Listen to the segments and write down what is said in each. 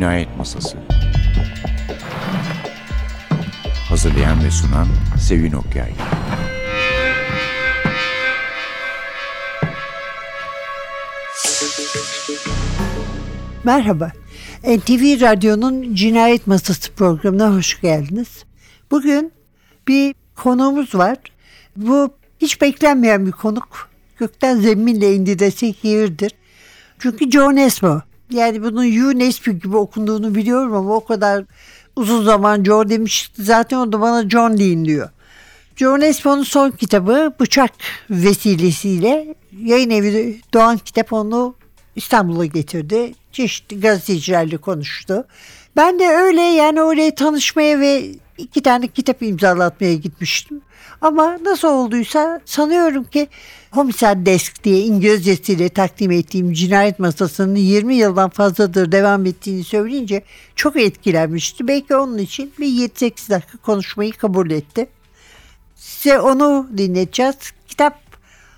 Cinayet Masası Hazırlayan ve sunan Sevin Okyay Merhaba. NTV Radyo'nun Cinayet Masası programına hoş geldiniz. Bugün bir konuğumuz var. Bu hiç beklenmeyen bir konuk. Gökten zeminle indi desek yeridir. Çünkü John Esmo. Yani bunun You Nespo gibi okunduğunu biliyorum ama o kadar uzun zaman Joe demişti. Zaten o da bana John deyin diyor. John Espo'nun son kitabı Bıçak vesilesiyle yayın evi Doğan Kitap onu İstanbul'a getirdi. Çeşitli gazetecilerle konuştu. Ben de öyle yani oraya tanışmaya ve iki tane kitap imzalatmaya gitmiştim. Ama nasıl olduysa sanıyorum ki Homicide Desk diye İngilizcesiyle takdim ettiğim cinayet masasının 20 yıldan fazladır devam ettiğini söyleyince çok etkilenmişti. Belki onun için bir 7-8 dakika konuşmayı kabul etti. Size onu dinleteceğiz. Kitap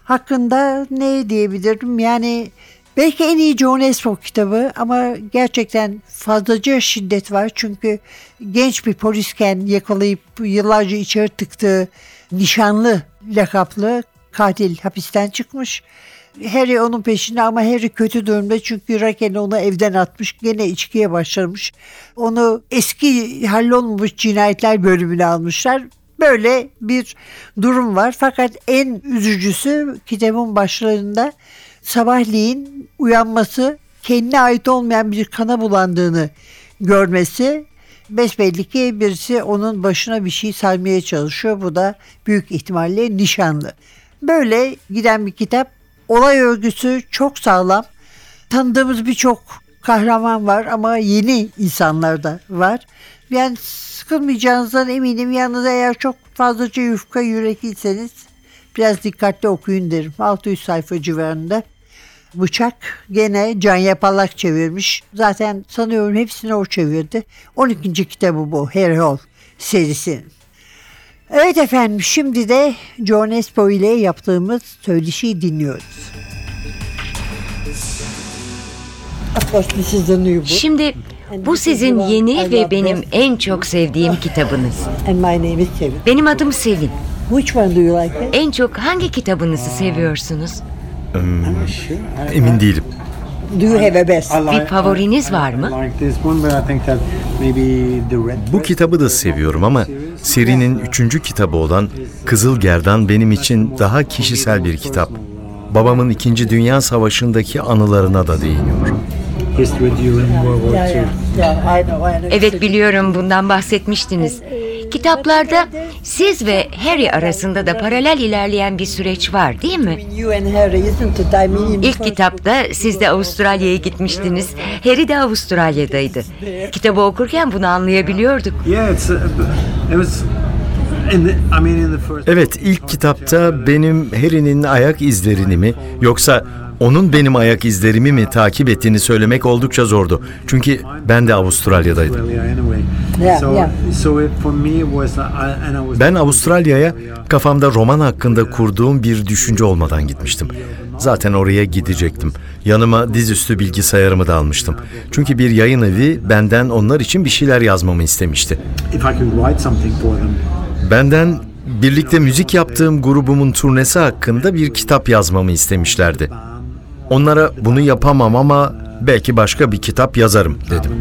hakkında ne diyebilirim? Yani belki en iyi John Espo kitabı ama gerçekten fazlaca şiddet var. Çünkü genç bir polisken yakalayıp yıllarca içeri tıktığı nişanlı lakaplı katil hapisten çıkmış. Harry onun peşinde ama Harry kötü durumda çünkü Raquel onu evden atmış. Gene içkiye başlamış. Onu eski hallolmamış cinayetler bölümüne almışlar. Böyle bir durum var. Fakat en üzücüsü kitabın başlarında sabahleyin uyanması kendine ait olmayan bir kana bulandığını görmesi besbelli ki birisi onun başına bir şey sarmaya çalışıyor. Bu da büyük ihtimalle nişanlı. Böyle giden bir kitap. Olay örgüsü çok sağlam. Tanıdığımız birçok kahraman var ama yeni insanlar da var. Yani sıkılmayacağınızdan eminim. Yalnız eğer çok fazlaca yufka yürekliyseniz biraz dikkatli okuyun derim. 600 sayfa civarında. Bıçak gene Can Yapalak çevirmiş. Zaten sanıyorum hepsini o çevirdi. 12. kitabı bu Harry Hall serisinin. Evet efendim şimdi de John Espo ile yaptığımız söyleşiyi dinliyoruz. Şimdi bu sizin yeni ve benim en çok sevdiğim kitabınız. And my name is Sevin. Benim adım Sevin. En çok hangi kitabınızı seviyorsunuz? Emin değilim. Do you have a best? Bir favoriniz var mı? Bu kitabı da seviyorum ama serinin üçüncü kitabı olan Kızıl Gerdan benim için daha kişisel bir kitap. Babamın İkinci Dünya Savaşı'ndaki anılarına da değiniyor. Yeah, yeah, yeah, I know, I know. Evet biliyorum bundan bahsetmiştiniz. Kitaplarda siz ve Harry arasında da paralel ilerleyen bir süreç var değil mi? İlk kitapta siz de Avustralya'ya gitmiştiniz. Harry de Avustralya'daydı. Kitabı okurken bunu anlayabiliyorduk. Evet ilk kitapta benim Harry'nin ayak izlerini mi yoksa onun benim ayak izlerimi mi takip ettiğini söylemek oldukça zordu. Çünkü ben de Avustralya'daydım. Ben Avustralya'ya kafamda roman hakkında kurduğum bir düşünce olmadan gitmiştim. Zaten oraya gidecektim. Yanıma dizüstü bilgisayarımı da almıştım. Çünkü bir yayın evi benden onlar için bir şeyler yazmamı istemişti. Benden birlikte müzik yaptığım grubumun turnesi hakkında bir kitap yazmamı istemişlerdi. Onlara bunu yapamam ama belki başka bir kitap yazarım dedim.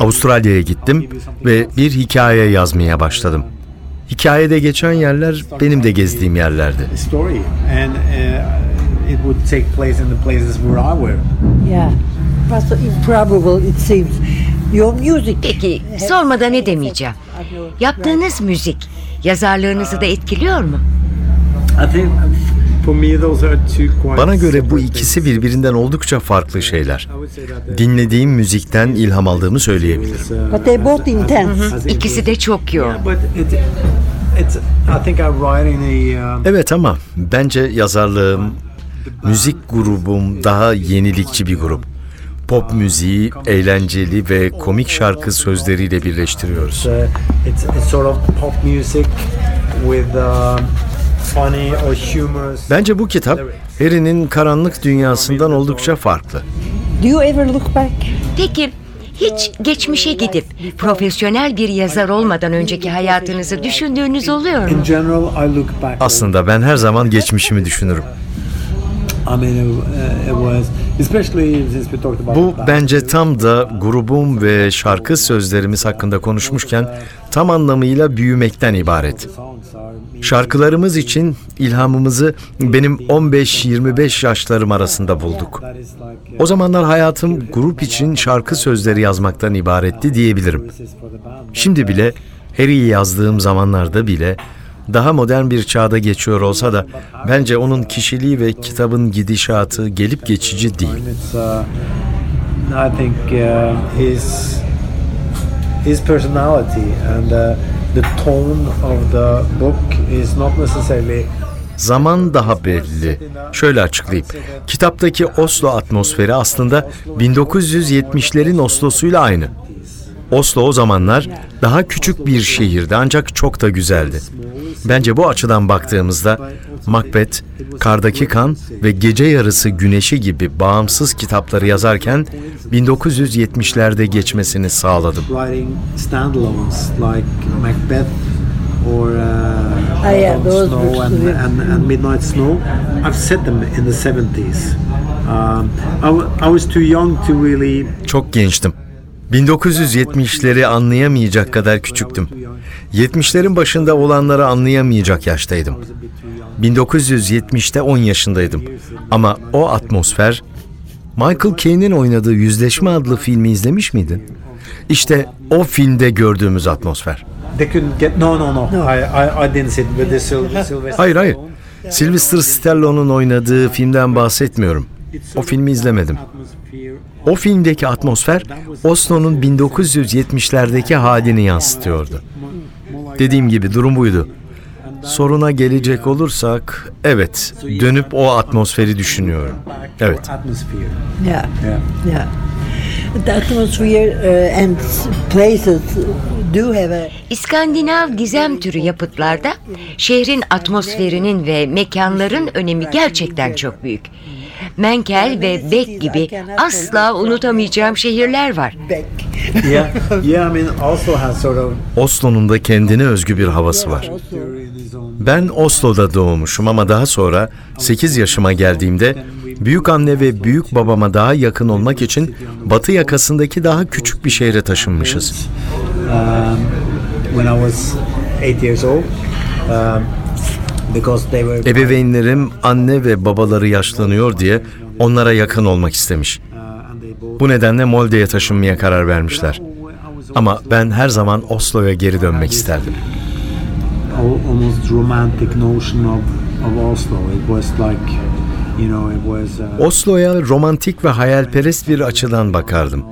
Avustralya'ya gittim ve bir hikaye yazmaya başladım. Hikayede geçen yerler benim de gezdiğim yerlerdi. Yeah. But improbable it seems. Your music. Peki sormadan ne demeyeceğim. Yaptığınız müzik yazarlığınızı da etkiliyor mu? Bana göre bu ikisi birbirinden oldukça farklı şeyler. Dinlediğim müzikten ilham aldığımı söyleyebilirim. But they're both intense. İkisi de çok yoğun. Evet ama bence yazarlığım, müzik grubum daha yenilikçi bir grup. Pop müziği eğlenceli ve komik şarkı sözleriyle birleştiriyoruz. Bence bu kitap Harry'nin karanlık dünyasından oldukça farklı. Do you ever look back? Peki hiç geçmişe gidip profesyonel bir yazar olmadan önceki hayatınızı düşündüğünüz oluyor mu? In general, I look back. Aslında ben her zaman geçmişimi düşünürüm. I mean, it, uh, it was especially since we talked about. Bu bence tam da grubum ve şarkı sözlerimiz hakkında konuşmuşken tam anlamıyla büyümekten ibaret. Şarkılarımız için ilhamımızı benim 15-25 yaşlarım arasında bulduk. O zamanlar hayatım grup için şarkı sözleri yazmaktan ibaretti diyebilirim. Şimdi bile Harry'i yazdığım zamanlarda bile daha modern bir çağda geçiyor olsa da bence onun kişiliği ve kitabın gidişatı gelip geçici değil. I think uh, his his personality and uh, the tone of the book is not necessarily Zaman daha belli. Şöyle açıklayayım. Kitaptaki Oslo atmosferi aslında 1970'lerin Oslo'suyla aynı. Oslo o zamanlar daha küçük bir şehirdi ancak çok da güzeldi. Bence bu açıdan baktığımızda Macbeth, Kardaki Kan ve Gece Yarısı Güneşi gibi bağımsız kitapları yazarken 1970'lerde geçmesini sağladım. writing standalones like Macbeth or uh, Ah, yeah, Autumn those Snow books, and, yeah. and, and Midnight Snow. I've set them in the 70s. Um, I, w- I was too young to really Çok gençtim. 1970'leri anlayamayacak kadar küçüktüm. 70'lerin başında olanları anlayamayacak yaştaydım. 1970'te 10 yaşındaydım. Ama o atmosfer Michael Caine'in oynadığı Yüzleşme adlı filmi izlemiş miydin? İşte o filmde gördüğümüz atmosfer. Hayır hayır. Sylvester Stallone'un oynadığı filmden bahsetmiyorum. O filmi izlemedim. Atmosphere O filmdeki atmosfer Oslo'nun 1970'lerdeki halini yansıtıyordu. Dediğim gibi durum buydu. Soruna gelecek olursak evet dönüp o atmosferi düşünüyorum. Evet. atmosphere. Yeah. Yeah. Yeah. The atmosphere uh, and places do have a İskandinav gizem türü yapıtlarda şehrin atmosferinin ve mekanların önemi gerçekten çok büyük. Menkel ve Beck gibi asla unutamayacağım şehirler var. Oslo'nun da kendine özgü bir havası var. Ben Oslo'da doğmuşum ama daha sonra 8 yaşıma geldiğimde büyük anne ve büyük babama daha yakın olmak için batı yakasındaki daha küçük bir şehre taşınmışız. um, when I was eight years old um, Ebeveynlerim anne ve babaları yaşlanıyor diye onlara yakın olmak istemiş. Bu nedenle Molde'ye taşınmaya karar vermişler. Ama ben her zaman Oslo'ya geri dönmek isterdim. uh, Oslo'ya romantik ve hayalperest bir açıdan bakardım.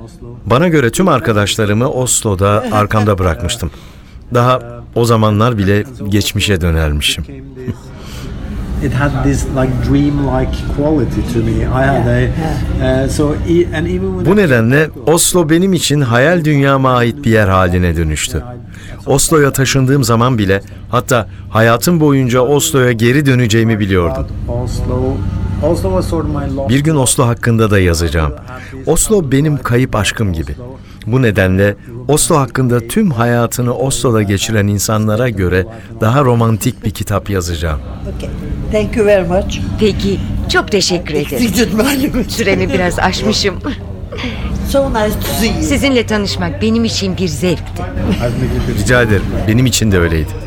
Bana göre tüm arkadaşlarımı Oslo'da arkamda bırakmıştım. Daha o zamanlar bile geçmişe dönermişim. It had this like dream-like quality to me. I had a uh, so e- and even when Bu nedenle Oslo benim için hayal dünyama ait bir yer haline dönüştü. Oslo'ya taşındığım zaman bile hatta hayatım boyunca Oslo'ya geri döneceğimi biliyordum. Bir gün Oslo hakkında da yazacağım. Oslo benim kayıp aşkım gibi. Bu nedenle Oslo hakkında tüm hayatını Oslo'da geçiren insanlara göre daha romantik bir kitap yazacağım. Okay. Thank you very much. Peki, çok teşekkür ederim. Süremi biraz aşmışım. So nice to see you. Sizinle tanışmak benim için bir zevkti. Rica ederim. Benim için de öyleydi.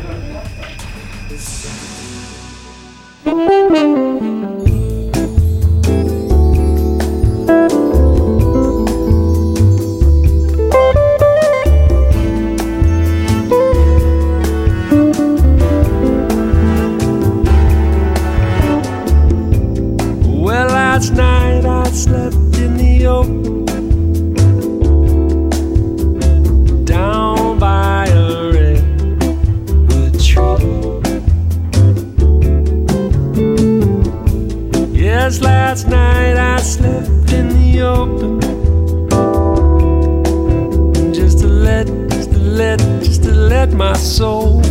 Last night I slept in the open down by a redwood tree. Yes, last night I slept in the open just to let, just to let, just to let my soul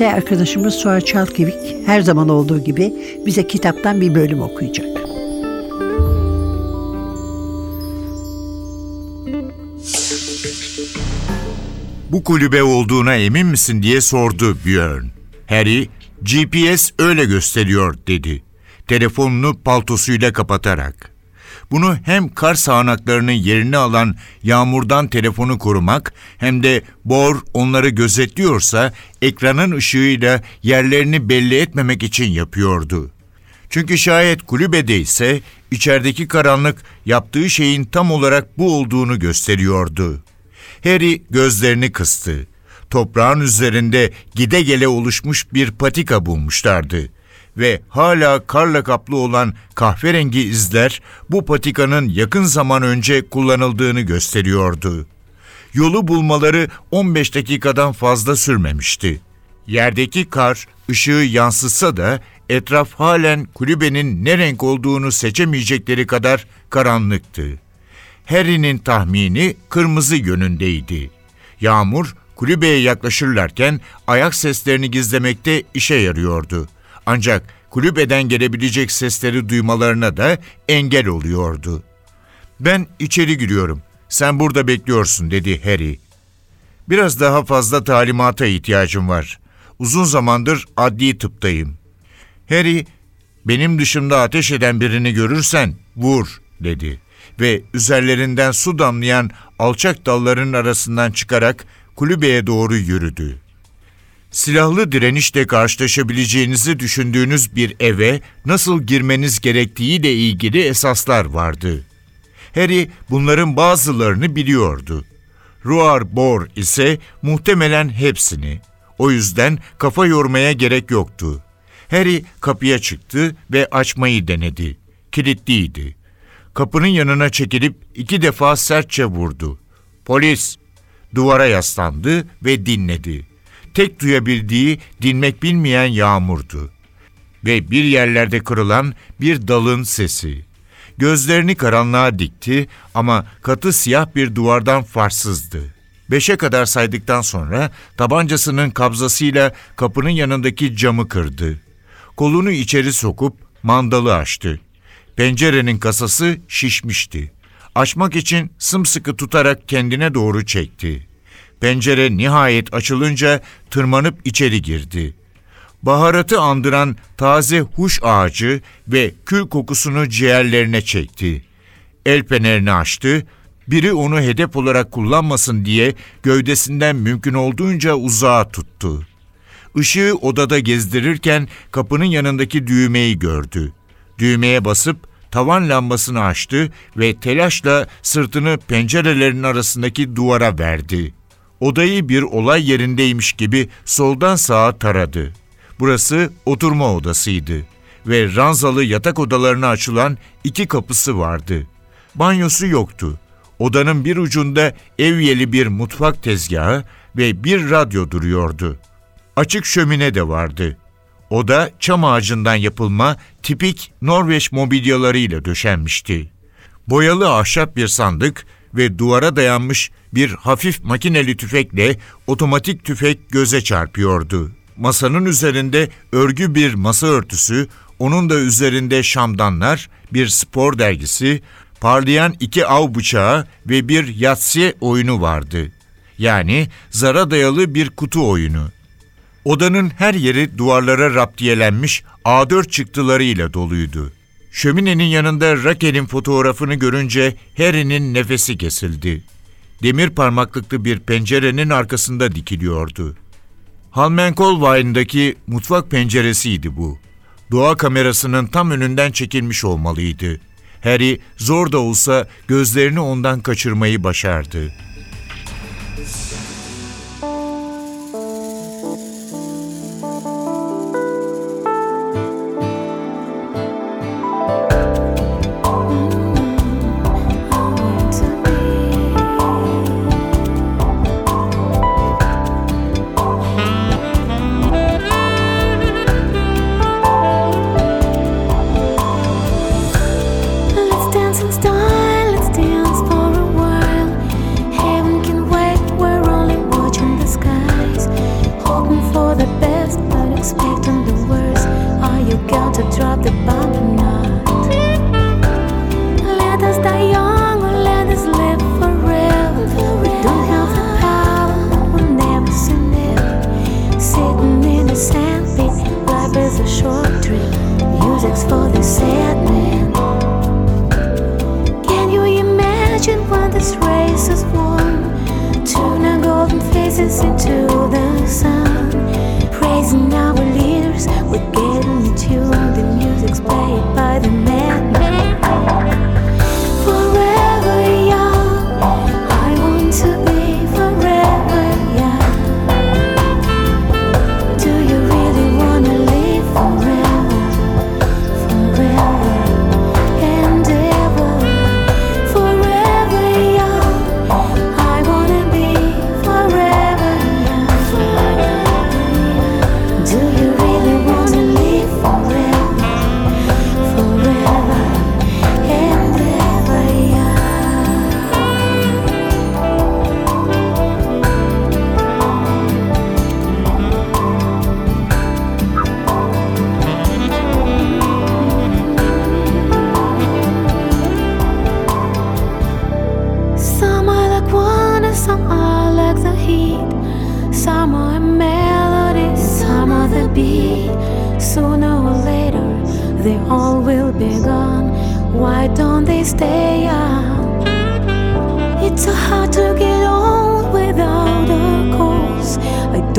city. Şimdi ise arkadaşımız Suha Çalkevik her zaman olduğu gibi bize kitaptan bir bölüm okuyacak. Bu kulübe olduğuna emin misin diye sordu Björn. Harry, GPS öyle gösteriyor dedi. Telefonunu paltosuyla kapatarak. Bunu hem kar sağanaklarının yerini alan yağmurdan telefonu korumak hem de Bor onları gözetliyorsa ekranın ışığıyla yerlerini belli etmemek için yapıyordu. Çünkü şayet kulübedeyse içerideki karanlık yaptığı şeyin tam olarak bu olduğunu gösteriyordu. Harry gözlerini kıstı. Toprağın üzerinde gide gele oluşmuş bir patika bulmuşlardı ve hala karla kaplı olan kahverengi izler bu patikanın yakın zaman önce kullanıldığını gösteriyordu. Yolu bulmaları 15 dakikadan fazla sürmemişti. Yerdeki kar ışığı yansıtsa da etraf halen kulübenin ne renk olduğunu seçemeyecekleri kadar karanlıktı. Harry'nin tahmini kırmızı yönündeydi. Yağmur kulübeye yaklaşırlarken ayak seslerini gizlemekte işe yarıyordu. Ancak kulübeden gelebilecek sesleri duymalarına da engel oluyordu. Ben içeri giriyorum. Sen burada bekliyorsun dedi Harry. Biraz daha fazla talimata ihtiyacım var. Uzun zamandır adli tıptayım. Harry, benim dışımda ateş eden birini görürsen vur dedi ve üzerlerinden su damlayan alçak dalların arasından çıkarak kulübeye doğru yürüdü. Silahlı direnişle karşılaşabileceğinizi düşündüğünüz bir eve nasıl girmeniz gerektiğiyle ilgili esaslar vardı. Harry bunların bazılarını biliyordu. Ruar Bor ise muhtemelen hepsini. O yüzden kafa yormaya gerek yoktu. Harry kapıya çıktı ve açmayı denedi. Kilitliydi. Kapının yanına çekilip iki defa sertçe vurdu. Polis! Duvara yaslandı ve dinledi. Tek duyabildiği dinmek bilmeyen yağmurdu. Ve bir yerlerde kırılan bir dalın sesi. Gözlerini karanlığa dikti ama katı siyah bir duvardan farsızdı. Beşe kadar saydıktan sonra tabancasının kabzasıyla kapının yanındaki camı kırdı. Kolunu içeri sokup mandalı açtı. Pencerenin kasası şişmişti. Açmak için sımsıkı tutarak kendine doğru çekti. Pencere nihayet açılınca tırmanıp içeri girdi. Baharatı andıran taze huş ağacı ve kül kokusunu ciğerlerine çekti. El fenerini açtı, biri onu hedef olarak kullanmasın diye gövdesinden mümkün olduğunca uzağa tuttu. Işığı odada gezdirirken kapının yanındaki düğmeyi gördü. Düğmeye basıp tavan lambasını açtı ve telaşla sırtını pencerelerin arasındaki duvara verdi. Odayı bir olay yerindeymiş gibi soldan sağa taradı. Burası oturma odasıydı ve ranzalı yatak odalarına açılan iki kapısı vardı. Banyosu yoktu. Odanın bir ucunda evyeli bir mutfak tezgahı ve bir radyo duruyordu. Açık şömine de vardı. Oda çam ağacından yapılma tipik Norveç mobilyalarıyla döşenmişti. Boyalı ahşap bir sandık ve duvara dayanmış bir hafif makineli tüfekle otomatik tüfek göze çarpıyordu. Masanın üzerinde örgü bir masa örtüsü, onun da üzerinde şamdanlar, bir spor dergisi, parlayan iki av bıçağı ve bir yatsı oyunu vardı. Yani zara dayalı bir kutu oyunu. Odanın her yeri duvarlara raptiyelenmiş A4 çıktılarıyla doluydu. Şöminenin yanında Rakel'in fotoğrafını görünce Harry'nin nefesi kesildi. Demir parmaklıklı bir pencerenin arkasında dikiliyordu. Halmenkolwein'daki mutfak penceresiydi bu. Doğa kamerasının tam önünden çekilmiş olmalıydı. Harry zor da olsa gözlerini ondan kaçırmayı başardı.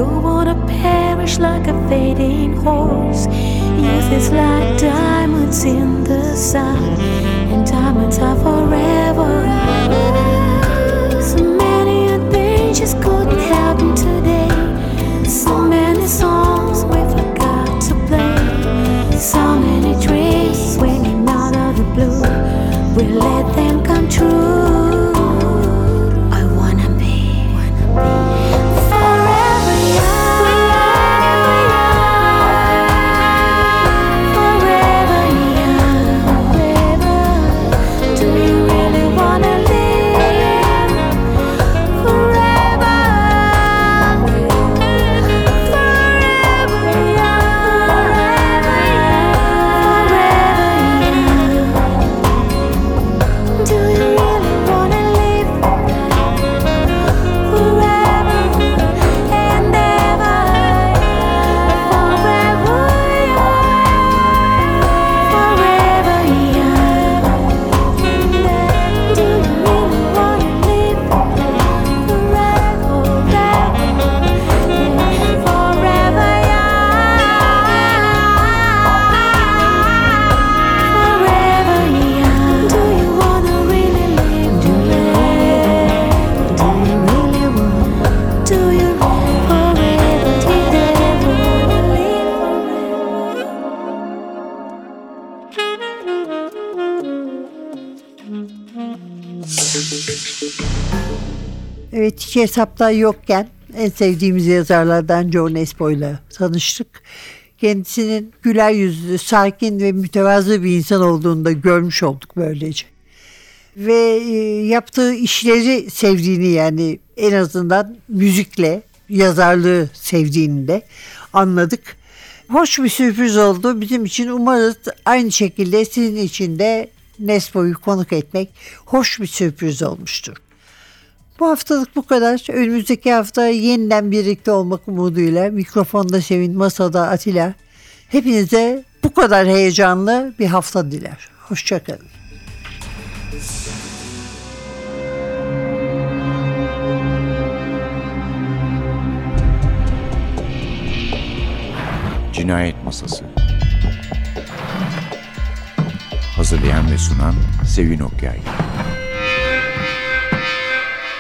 Don't wanna perish like a fading horse. Youth is like diamonds in the sun, and diamonds are forever. So many adventures couldn't Evet hiç hesapta yokken en sevdiğimiz yazarlardan John Espo'yla tanıştık. Kendisinin güler yüzlü, sakin ve mütevazı bir insan olduğunu da görmüş olduk böylece. Ve e, yaptığı işleri sevdiğini yani en azından müzikle yazarlığı sevdiğini de anladık. Hoş bir sürpriz oldu bizim için. Umarız aynı şekilde sizin için de Nespo'yu konuk etmek hoş bir sürpriz olmuştur. Bu haftalık bu kadar. Önümüzdeki hafta yeniden birlikte olmak umuduyla mikrofonda Sevin, masada Atilla. Hepinize bu kadar heyecanlı bir hafta diler. Hoşçakalın. Cinayet Masası Hazırlayan ve sunan Sevin Okyay